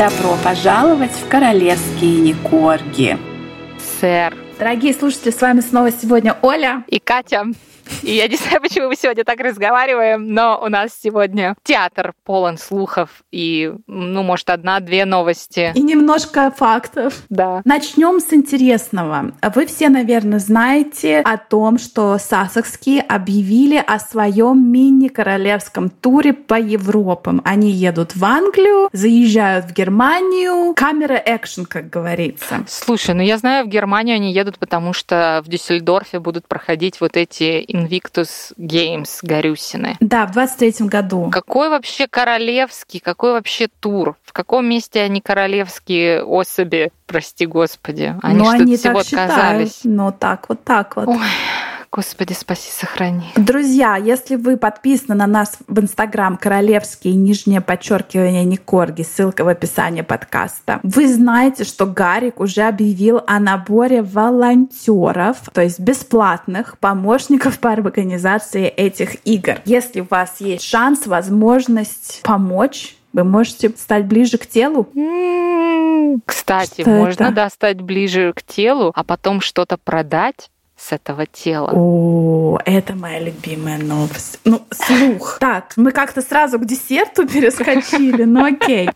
Добро пожаловать в королевские Никорги. Сэр. Дорогие слушатели, с вами снова сегодня Оля и Катя. И я не знаю, почему мы сегодня так разговариваем, но у нас сегодня театр полон слухов и, ну, может, одна-две новости. И немножко фактов. Да. Начнем с интересного. Вы все, наверное, знаете о том, что Сассекские объявили о своем мини-королевском туре по Европам. Они едут в Англию, заезжают в Германию. Камера экшен, как говорится. Слушай, ну я знаю, в Германию они едут, потому что в Дюссельдорфе будут проходить вот эти Invictus Games Горюсины. Да, в 23 году. Какой вообще королевский, какой вообще тур? В каком месте они королевские особи, прости господи? Они ну, что-то всего так считают. отказались. Ну, так вот, так вот. Ой. Господи, спаси, сохрани. Друзья, если вы подписаны на нас в Инстаграм Королевские нижнее подчеркивание Никорги, ссылка в описании подкаста, вы знаете, что Гарик уже объявил о наборе волонтеров, то есть бесплатных помощников по организации этих игр. Если у вас есть шанс, возможность помочь вы можете стать ближе к телу? Кстати, Что можно это? да, стать ближе к телу, а потом что-то продать с этого тела. О, это моя любимая новость. Ну, слух. Так, мы как-то сразу к десерту перескочили, ну окей.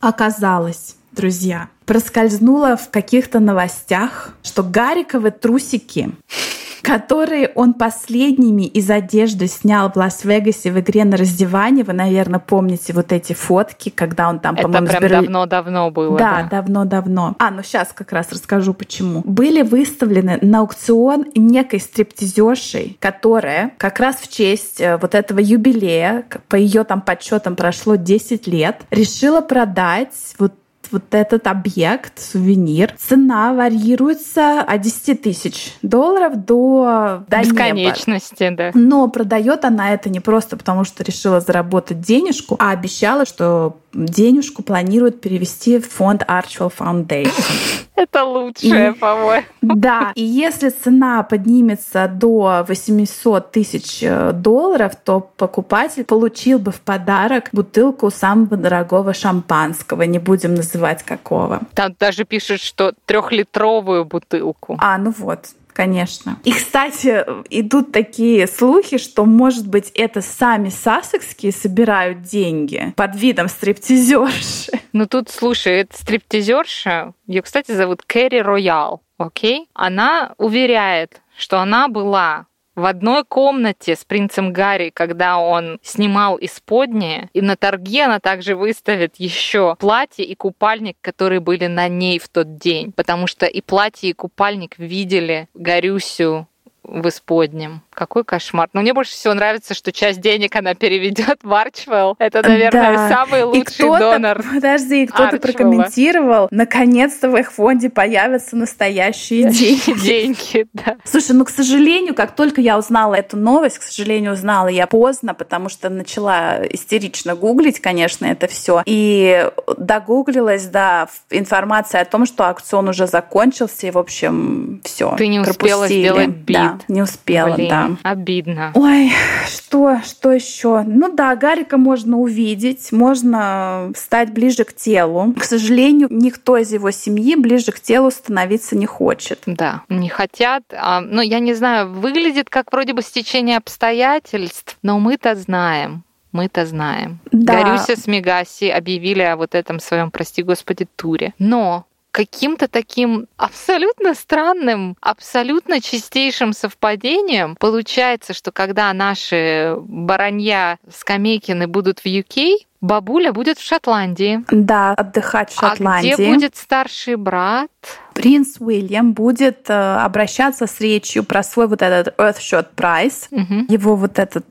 Оказалось, друзья, проскользнуло в каких-то новостях, что Гариковы трусики которые он последними из одежды снял в Лас-Вегасе в игре на раздевание. Вы, наверное, помните вот эти фотки, когда он там, Это по-моему, прям сбирали- давно-давно было. Да, давно-давно. А, ну сейчас как раз расскажу почему. Были выставлены на аукцион некой стриптизершей, которая как раз в честь э, вот этого юбилея, по ее там подсчетам прошло 10 лет, решила продать вот вот этот объект, сувенир, цена варьируется от 10 тысяч долларов до, до неба. Бесконечности, да. Но продает она это не просто потому, что решила заработать денежку, а обещала, что денежку планирует перевести в фонд Archwell Foundation. Это лучшее, по-моему. Да, и если цена поднимется до 800 тысяч э, долларов, то покупатель получил бы в подарок бутылку самого дорогого шампанского, не будем называть какого. Там даже пишут, что трехлитровую бутылку. А, ну вот, конечно. И, кстати, идут такие слухи, что, может быть, это сами сассекские собирают деньги под видом стриптизерши. Ну тут, слушай, это стриптизерша, ее, кстати, зовут Кэрри Роял, окей? Она уверяет, что она была в одной комнате с принцем Гарри, когда он снимал исподнее, и на торге она также выставит еще платье и купальник, которые были на ней в тот день, потому что и платье, и купальник видели Гарюсю в исподнем. Какой кошмар. Но мне больше всего нравится, что часть денег она переведет в Арчвелл. Это, наверное, Да. самый И лучший кто-то, донор. подожди, и кто-то прокомментировал, наконец-то в их фонде появятся настоящие деньги. Деньги, да. Слушай, ну, к сожалению, как только я узнала эту новость, к сожалению, узнала я поздно, потому что начала истерично гуглить, конечно, это все. И догуглилась, да, информация о том, что аукцион уже закончился, и, в общем, все. Ты не успела сделать бит. Да, не успела, Блин, да. обидно. Ой, что, что еще? Ну да, Гарика можно увидеть, можно стать ближе к телу. К сожалению, никто из его семьи ближе к телу становиться не хочет. Да, не хотят. А, ну, я не знаю, выглядит как вроде бы стечение обстоятельств, но мы-то знаем. Мы-то знаем. Да. Горюся с Мегаси объявили о вот этом своем, прости господи, туре. Но каким-то таким абсолютно странным, абсолютно чистейшим совпадением получается, что когда наши баранья Скамейкины будут в UK, бабуля будет в Шотландии. Да, отдыхать в Шотландии. А где будет старший брат? Принц Уильям будет э, обращаться с речью про свой вот этот Earthshot Prize, Мгм. его вот этот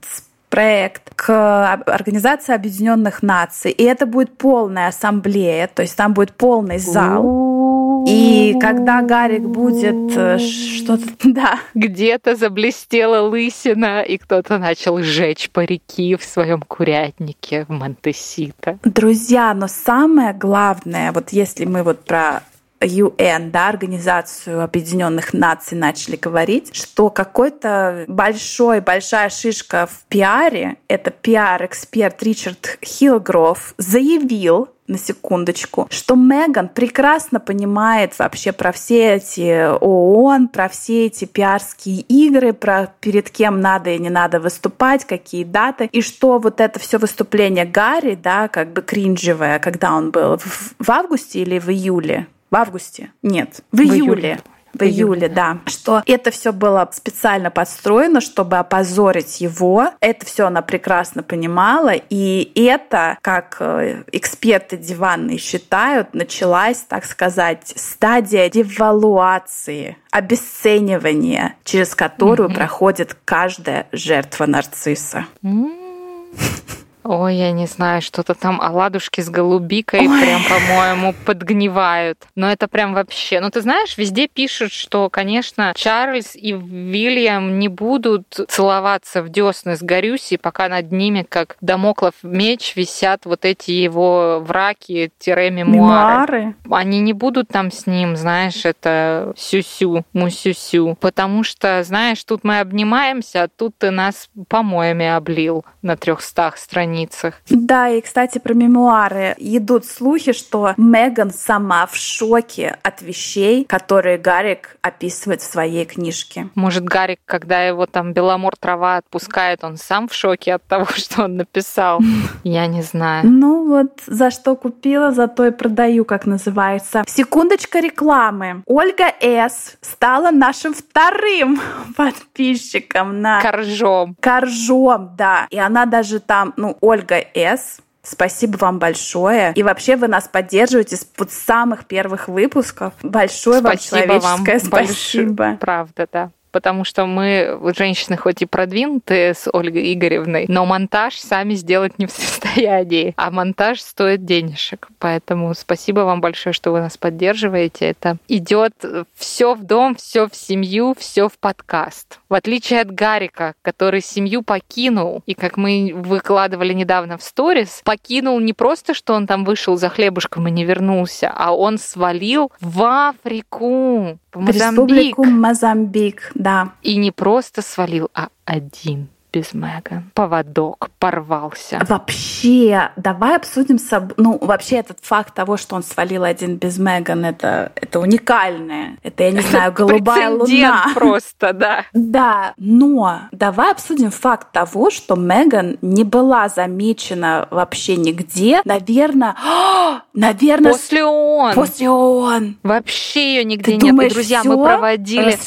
проект к Организации Объединенных Наций. И это будет полная ассамблея, то есть там будет полный зал. И когда Гарик будет э, что-то... Да, Где-то заблестела лысина, и кто-то начал сжечь парики в своем курятнике в Монтесита. Друзья, но самое главное, вот если мы вот про UN, да, Организацию Объединенных Наций, начали говорить, что какой-то большой, большая шишка в пиаре, это пиар-эксперт Ричард Хилгров, заявил, на секундочку, что Меган прекрасно понимает вообще про все эти ООН, про все эти пиарские игры, про перед кем надо и не надо выступать, какие даты, и что вот это все выступление Гарри, да, как бы кринжевое, когда он был в, в августе или в июле, в августе? Нет, в, в июле. июле в июле, да, что это все было специально подстроено, чтобы опозорить его. Это все она прекрасно понимала, и это, как э, эксперты диванные считают, началась, так сказать, стадия девалуации, обесценивания, через которую mm-hmm. проходит каждая жертва нарцисса. Mm-hmm. Ой, я не знаю, что-то там оладушки с голубикой Ой. прям, по-моему, подгнивают. Но это прям вообще... Ну, ты знаешь, везде пишут, что, конечно, Чарльз и Вильям не будут целоваться в десны с Горюси, пока над ними, как домоклов меч, висят вот эти его враки-мемуары. Они не будут там с ним, знаешь, это сюсю, мусюсю. Потому что, знаешь, тут мы обнимаемся, а тут ты нас помоями облил на трехстах страницах страницах. Да, и, кстати, про мемуары. Идут слухи, что Меган сама в шоке от вещей, которые Гарик описывает в своей книжке. Может, Гарик, когда его там Беломор трава отпускает, он сам в шоке от того, что он написал? Я не знаю. Ну вот, за что купила, за то и продаю, как называется. Секундочка рекламы. Ольга С. стала нашим вторым подписчиком на... Коржом. Коржом, да. И она даже там, ну, Ольга С. Спасибо вам большое. И вообще вы нас поддерживаете с вот самых первых выпусков. Большое спасибо вам человеческое вам спасибо. Большое, правда, да потому что мы, женщины, хоть и продвинутые с Ольгой Игоревной, но монтаж сами сделать не в состоянии, а монтаж стоит денежек. Поэтому спасибо вам большое, что вы нас поддерживаете. Это идет все в дом, все в семью, все в подкаст. В отличие от Гарика, который семью покинул, и как мы выкладывали недавно в сторис, покинул не просто, что он там вышел за хлебушком и не вернулся, а он свалил в Африку в Мозамбик. Республику Мозамбик, да. И не просто свалил, а один без Меган. Поводок порвался. Вообще, давай обсудим... Соб... Ну, вообще этот факт того, что он свалил один без Меган, это, это уникальное. Это, я не знаю, голубая луна. просто, да. Да, но давай обсудим факт того, что Меган не была замечена вообще нигде. Наверное, наверное... После ООН. После ООН. Вообще ее нигде нет. Друзья, мы проводили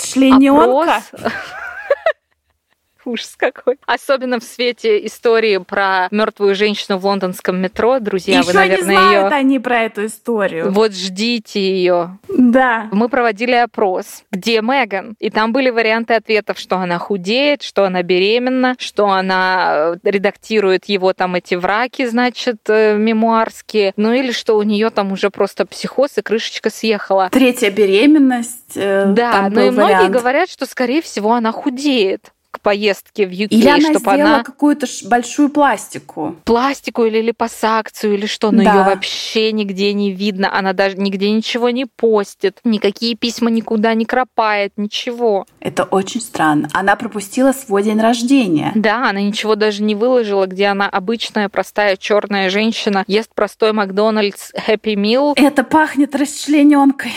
опрос. Ужас какой. Особенно в свете истории про мертвую женщину в лондонском метро. Друзья, Еще вы, наверное, не знают ее... они про эту историю. Вот ждите ее. Да. Мы проводили опрос, где Меган. И там были варианты ответов, что она худеет, что она беременна, что она э, редактирует его там эти враки, значит, э, мемуарские. Ну или что у нее там уже просто психоз и крышечка съехала. Третья беременность. Э, да, но и многие вариант. говорят, что, скорее всего, она худеет к поездке в UK, или она чтобы сделала она какую-то большую пластику. Пластику или липосакцию или что, но да. ее вообще нигде не видно, она даже нигде ничего не постит, никакие письма никуда не кропает, ничего. Это очень странно. Она пропустила свой день рождения. Да, она ничего даже не выложила, где она обычная простая черная женщина ест простой Макдональдс Happy Meal. Это пахнет расчлененкой.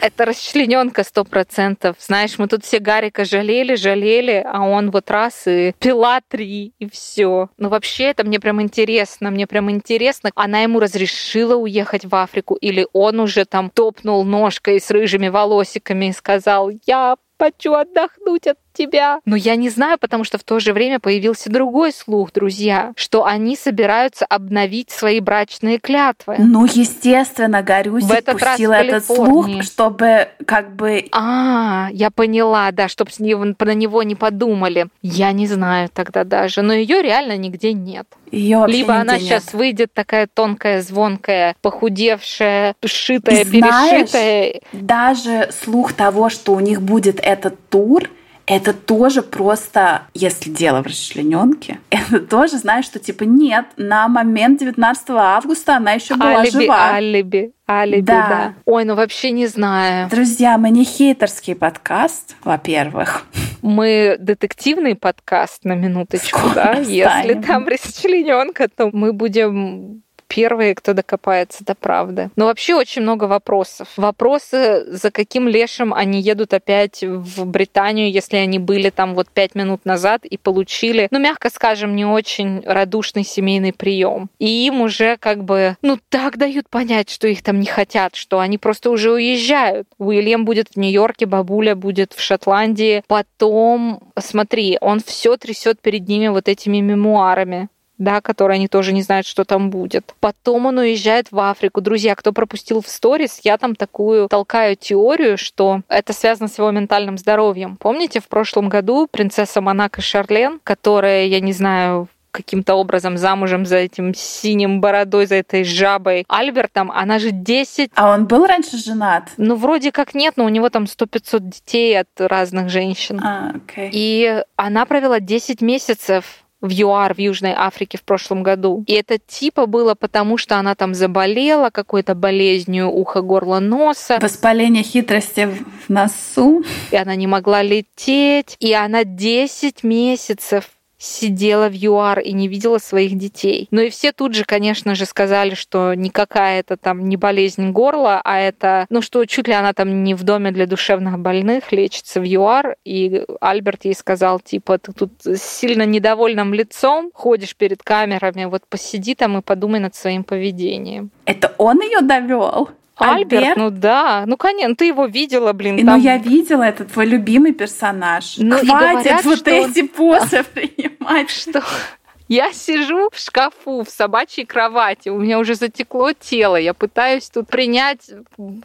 Это расчлененка сто процентов. Знаешь, мы тут все Гарика жалели, жалели, а он вот раз и пила три, и все. Ну, вообще, это мне прям интересно, мне прям интересно. Она ему разрешила уехать в Африку, или он уже там топнул ножкой с рыжими волосиками и сказал, я хочу отдохнуть от тебя. Но я не знаю, потому что в то же время появился другой слух, друзья, что они собираются обновить свои брачные клятвы. Ну, естественно, Горюсик в этот пустила этот слух, чтобы как бы... А, я поняла, да, чтобы на него не подумали. Я не знаю тогда даже, но ее реально нигде нет. Либо она нет. сейчас выйдет такая тонкая, звонкая, похудевшая, сшитая, перешитая. Даже слух того, что у них будет этот тур, это тоже просто, если дело в расчлененке, это тоже, знаешь, что типа нет, на момент 19 августа она еще была алиби, жива. Алиби, алиби, да. да. Ой, ну вообще не знаю. Друзья, мы не хейтерский подкаст, во-первых. Мы детективный подкаст на минуточку, Скоро да? Станем. Если там расчлененка, то мы будем первые, кто докопается до правды. Но вообще очень много вопросов. Вопросы, за каким лешим они едут опять в Британию, если они были там вот пять минут назад и получили, ну, мягко скажем, не очень радушный семейный прием. И им уже как бы, ну, так дают понять, что их там не хотят, что они просто уже уезжают. Уильям будет в Нью-Йорке, бабуля будет в Шотландии. Потом, смотри, он все трясет перед ними вот этими мемуарами да, которые они тоже не знают, что там будет. Потом он уезжает в Африку. Друзья, кто пропустил в сторис, я там такую толкаю теорию, что это связано с его ментальным здоровьем. Помните, в прошлом году принцесса Монако Шарлен, которая, я не знаю, каким-то образом замужем за этим синим бородой, за этой жабой Альбертом, она же 10... А он был раньше женат? Ну, вроде как нет, но у него там 100-500 детей от разных женщин. А, okay. И она провела 10 месяцев в ЮАР в Южной Африке в прошлом году. И это типа было потому, что она там заболела какой-то болезнью уха, горла, носа. Воспаление хитрости в носу. И она не могла лететь. И она 10 месяцев сидела в ЮАР и не видела своих детей. Ну и все тут же, конечно же, сказали, что никакая это там не болезнь горла, а это, ну что чуть ли она там не в доме для душевных больных лечится в ЮАР. И Альберт ей сказал, типа, ты тут с сильно недовольным лицом ходишь перед камерами, вот посиди там и подумай над своим поведением. Это он ее довел? Альберт, Альберт, ну да, ну конечно, ты его видела, блин. Ну я видела, это твой любимый персонаж. Ну, Хватит говорят, вот эти он... позы принимать. Что? Я сижу в шкафу в собачьей кровати, у меня уже затекло тело, я пытаюсь тут принять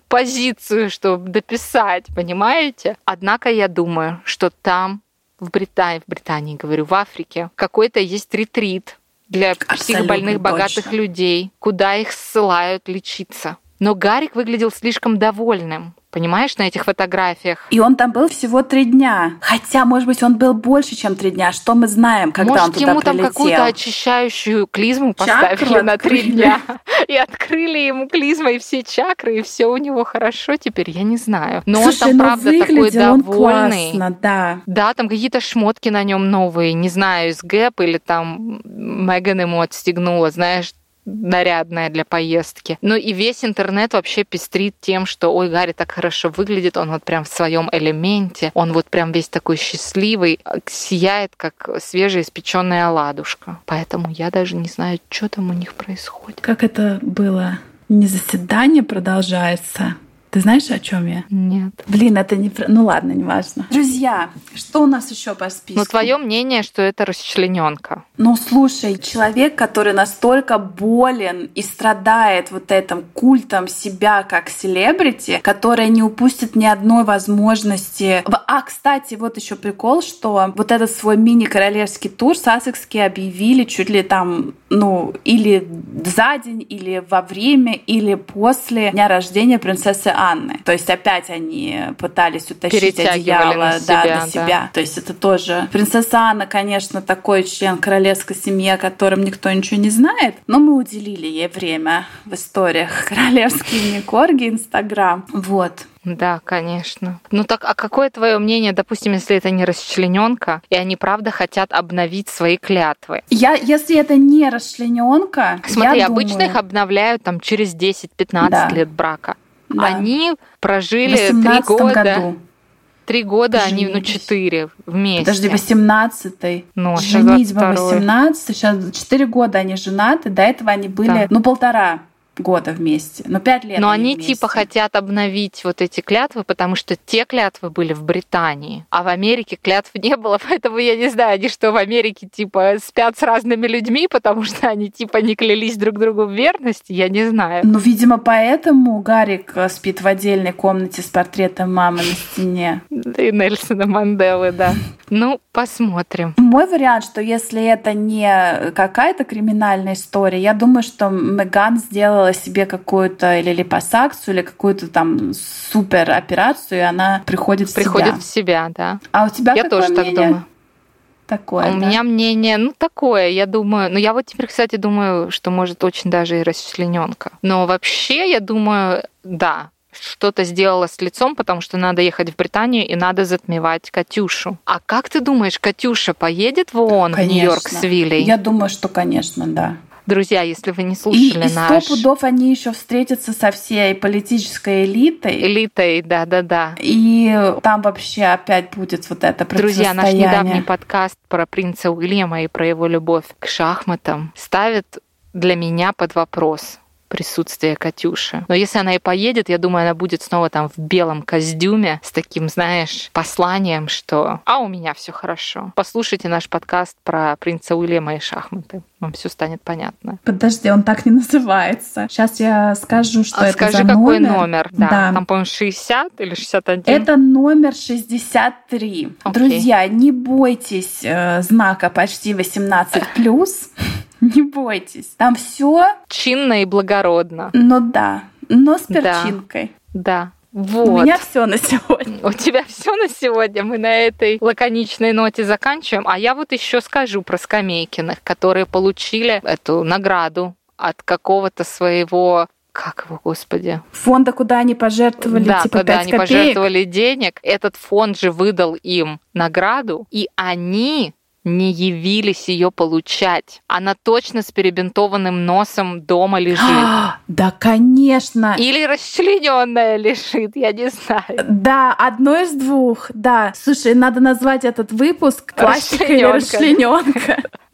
позицию, чтобы дописать, понимаете? Однако я думаю, что там, в Британии, в Британии, говорю, в Африке, какой-то есть ретрит для психбольных богатых людей, куда их ссылают лечиться. Но Гарик выглядел слишком довольным понимаешь, на этих фотографиях. И он там был всего три дня. Хотя, может быть, он был больше, чем три дня. Что мы знаем, когда может, он туда ему прилетел? там какую-то очищающую клизму поставили чакру на три дня. И открыли ему клизмой и все чакры, и все у него хорошо теперь, я не знаю. Но Слушай, он там, правда, такой довольный. Классно, да. Да, там какие-то шмотки на нем новые, не знаю, из Гэп или там Меган ему отстегнула, знаешь, нарядная для поездки. Ну и весь интернет вообще пестрит тем, что ой, Гарри так хорошо выглядит, он вот прям в своем элементе, он вот прям весь такой счастливый, сияет, как свежеиспеченная оладушка. Поэтому я даже не знаю, что там у них происходит. Как это было? Не заседание продолжается, ты знаешь, о чем я? Нет. Блин, это не... Ну ладно, неважно. Друзья, что у нас еще по списку? Ну, твое мнение, что это расчлененка. Ну, слушай, человек, который настолько болен и страдает вот этим культом себя как селебрити, который не упустит ни одной возможности. А, кстати, вот еще прикол, что вот этот свой мини-королевский тур сассекские объявили чуть ли там, ну, или за день, или во время, или после дня рождения принцессы Анны. То есть опять они пытались утащить одеяло себя, да, на себя. Да. То есть это тоже... Принцесса Анна, конечно, такой член королевской семьи, о котором никто ничего не знает, но мы уделили ей время в историях королевские Никорги, Инстаграм. Вот. Да, конечно. Ну так, а какое твое мнение, допустим, если это не расчлененка, и они правда хотят обновить свои клятвы? Я, если это не расчлененка, Смотри, я обычно думаю... их обновляют там через 10-15 Да. лет брака. Да. Они прожили три 18 года. году. Три года они, ну, четыре вместе. Подожди, 18-й. Ну, а Женитьба 22-й. 18 сейчас 4 года они женаты, до этого они были, Да. ну, полтора года вместе, ну, пять лет Но они вместе. типа хотят обновить вот эти клятвы, потому что те клятвы были в Британии, а в Америке клятв не было, поэтому я не знаю, они что в Америке типа спят с разными людьми, потому что они типа не клялись друг другу в верности, я не знаю. Ну, видимо, поэтому Гарик э, спит в отдельной комнате с портретом мамы на стене. И Нельсона Манделы, да. Ну, посмотрим. Мой вариант, что если это не какая-то криминальная история, я думаю, что Меган сделала сделала себе какую-то или липосакцию, или какую-то там супер операцию, и она приходит в Приходит себя. в себя, да. А у тебя Я какое тоже так мнение? думаю. Такое, А у да? меня мнение, ну, такое, я думаю. Ну, я вот теперь, кстати, думаю, что может очень даже и расчлененка. Но вообще, я думаю, да, что-то сделала с лицом, потому что надо ехать в Британию и надо затмевать Катюшу. А как ты думаешь, Катюша поедет в ООН в Нью-Йорк с Виллей? Я думаю, что, конечно, да. Друзья, если вы не И, слушали и сто наш пудов они еще встретятся со всей политической элитой. элитой, да-да-да. И там вообще опять будет вот это Друзья, наш недавний подкаст про принца Уильяма и про его любовь к шахматам ставит для меня под вопрос присутствие Катюши. Но если она и поедет, я думаю, она будет снова там в белом костюме с таким, знаешь, посланием, что «А у меня все хорошо». Послушайте наш подкаст про принца Уильяма и шахматы. Вам все станет понятно. Подожди, он так не называется. Сейчас я скажу, что а это скажи, за какой номер. номер? Да. Да. Там, по-моему, 60 или 61. Это номер 63. Окей. Друзья, не бойтесь э, знака почти 18 Не бойтесь. Там все, чинно и благородно. но да, но с Да. перчинкой. Да. У Вот. меня все на сегодня. У тебя все на сегодня. Мы на этой лаконичной ноте заканчиваем. А я вот еще скажу про Скамейкиных, которые получили эту награду от какого-то своего как его, господи? Фонда, куда они пожертвовали, да, типа когда 5 они копеек. пожертвовали денег, этот фонд же выдал им награду, и они не явились ее получать. Она точно с перебинтованным носом дома лежит. Да, конечно. Или расчлененная лежит, я не знаю. Да, одно из двух. Да. Слушай, надо назвать этот выпуск «Пластика или расчлененка».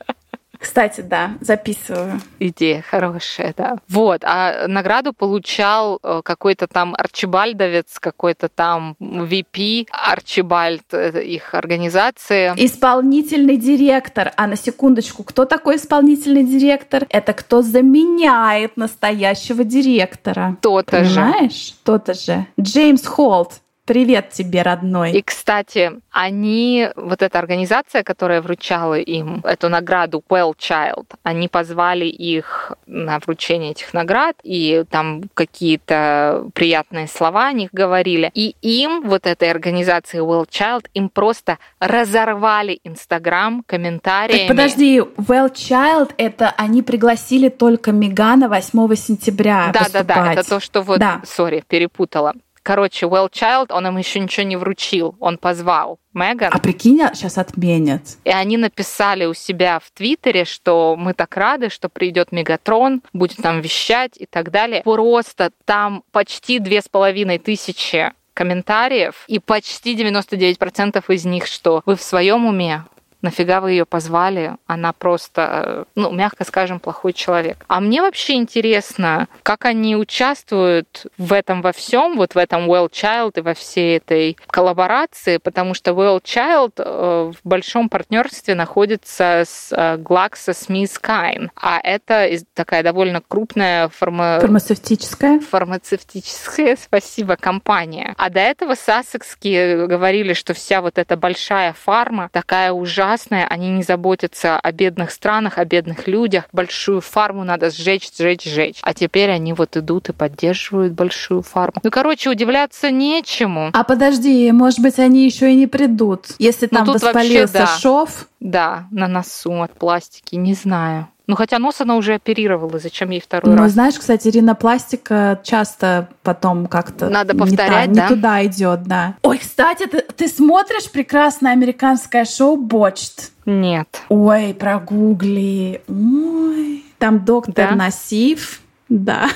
Кстати, да, записываю. Идея хорошая, да. Вот, а награду получал э, какой-то там арчибальдовец, какой-то там VP, Арчибальд э, их организации. Исполнительный директор. А на секундочку, кто такой исполнительный директор? Это кто заменяет настоящего директора. То-то же. Понимаешь? То-то же. Джеймс Холт. Привет тебе, родной. И, кстати, они, вот эта организация, которая вручала им эту награду Well Child, они позвали их на вручение этих наград, и там какие-то приятные слова о них говорили. И им, вот этой организации Well Child, им просто разорвали Инстаграм комментариями. Так подожди, Well Child это они пригласили только Мегана 8 сентября. Да, да, да, выступать. это то, что вот, Да. сори, перепутала. Короче, Well Child, он им еще ничего не вручил, он позвал Меган. А прикинь, сейчас отменят. И они написали у себя в Твиттере, что мы так рады, что придет Мегатрон, будет там вещать и так далее. Просто там почти две с половиной тысячи комментариев, и почти 99% из них, что вы в своем уме, нафига вы ее позвали, она просто, э, ну, мягко скажем, плохой человек. А мне вообще интересно, как они участвуют в этом во всем, вот в этом Well Child и во всей этой коллаборации, потому что Well Child э, в большом партнерстве находится с э, GlaxoSmithKline, а это такая довольно крупная фарма... Фармацевтическая. фармацевтическая, спасибо, компания. А до этого сассекские говорили, что вся вот эта большая фарма такая ужасная, они не заботятся о бедных странах, о бедных людях. Большую фарму надо сжечь, сжечь, сжечь. А теперь они вот идут и поддерживают большую фарму. Ну, короче, удивляться нечему. А подожди, может быть, они еще и не придут. Если Ну, там вообще воспалился да. шов. Да, на носу от пластики, не знаю. Ну, хотя нос она уже оперировала, зачем ей второй Ну, раз? знаешь, кстати, ринопластика часто потом как-то Надо не повторять, та- да? Не туда идет, да. Ой, кстати, ты, ты смотришь прекрасное американское шоу «Бочт»? Нет. Ой, прогугли. Ой. Там доктор Да? Насиф. Да.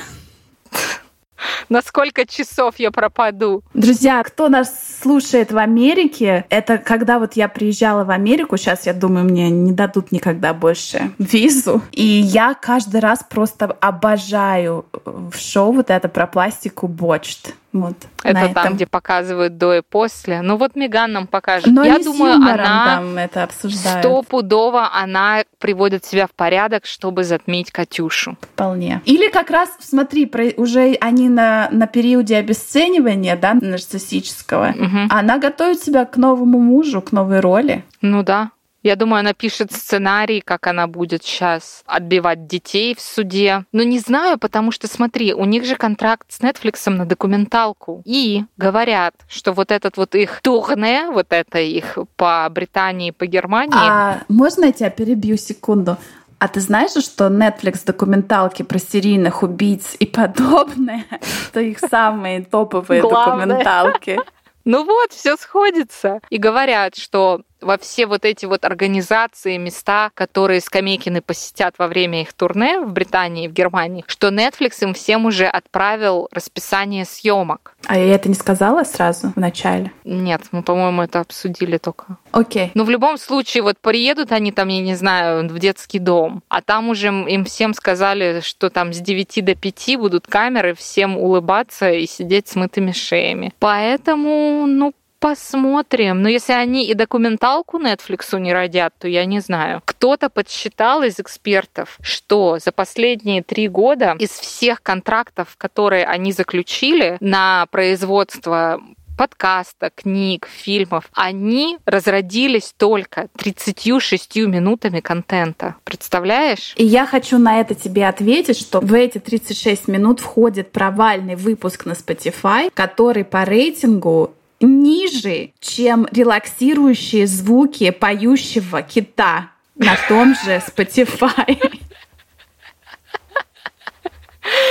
На сколько часов я пропаду? Друзья, кто нас слушает в Америке, это когда вот я приезжала в Америку, сейчас я думаю, мне не дадут никогда больше визу. И я каждый раз просто обожаю в шоу вот это про пластику бочт. Вот, Это там, этом. где показывают до и после. Ну вот Меган нам покажет. Но Я они с думаю, она там это обсуждают. стопудово она приводит себя в порядок, чтобы затмить Катюшу. Вполне. Или как раз, смотри, уже они на, на периоде обесценивания, да, нарциссического. Мгм. Она готовит себя к новому мужу, к новой роли. Ну да. Я думаю, она пишет сценарий, как она будет сейчас отбивать детей в суде. Но не знаю, потому что, смотри, у них же контракт с Netflix на документалку. И говорят, что вот этот вот их турне, вот это их по Британии, по Германии... А можно я тебя перебью секунду? А ты знаешь, что Netflix документалки про серийных убийц и подобное, это их самые топовые документалки? Ну вот, все сходится. И говорят, что во все вот эти вот организации, места, которые Скамейкины посетят во время их турне в Британии и в Германии, что Netflix им всем уже отправил расписание съемок. А я это не сказала сразу в начале? Нет, мы, по-моему, это обсудили только. Окей. Но в любом случае, вот приедут они там, я не знаю, в детский дом, а там уже им всем сказали, что там с 9 до 5 будут камеры, всем улыбаться и сидеть с мытыми шеями. Поэтому, ну, Посмотрим. Но если они и документалку Netflix не родят, то я не знаю. Кто-то подсчитал из экспертов, что за последние три года из всех контрактов, которые они заключили на производство подкаста, книг, фильмов, они разродились только 36 минутами контента. Представляешь? И я хочу на это тебе ответить, что в эти 36 минут входит провальный выпуск на Spotify, который по рейтингу ниже, чем релаксирующие звуки поющего кита на том же Spotify.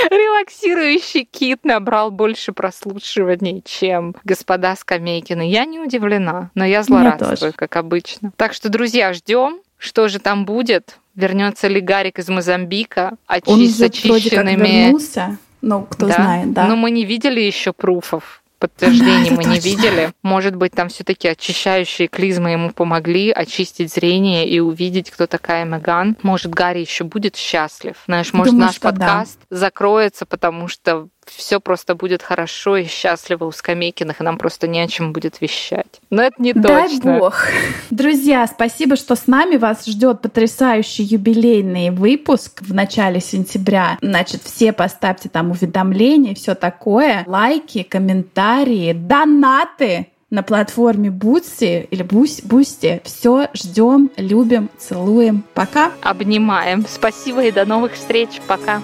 Релаксирующий кит набрал больше прослушиваний, чем господа Скамейкины. Я не удивлена, но я злорадствую, как обычно. Так что, друзья, ждем, что же там будет. Вернется ли Гарик из Мозамбика, очи- Он с очищенными... Вроде как вернулся, ну, кто да? знает, да. Но мы не видели еще пруфов подтверждений да, мы точно. не видели. Может быть, там все-таки очищающие клизмы ему помогли очистить зрение и увидеть, кто такая Меган. Может, Гарри еще будет счастлив. Знаешь, может, Думаю, наш подкаст да. закроется, потому что все просто будет хорошо и счастливо у Скамейкиных, и нам просто не о чем будет вещать. Но это не Дай точно. Дай бог. Друзья, спасибо, что с нами. Вас ждет потрясающий юбилейный выпуск в начале сентября. Значит, все поставьте там уведомления, все такое. Лайки, комментарии, донаты на платформе Бусти или Бусти. Все ждем, любим, целуем. Пока. Обнимаем. Спасибо и до новых встреч. Пока.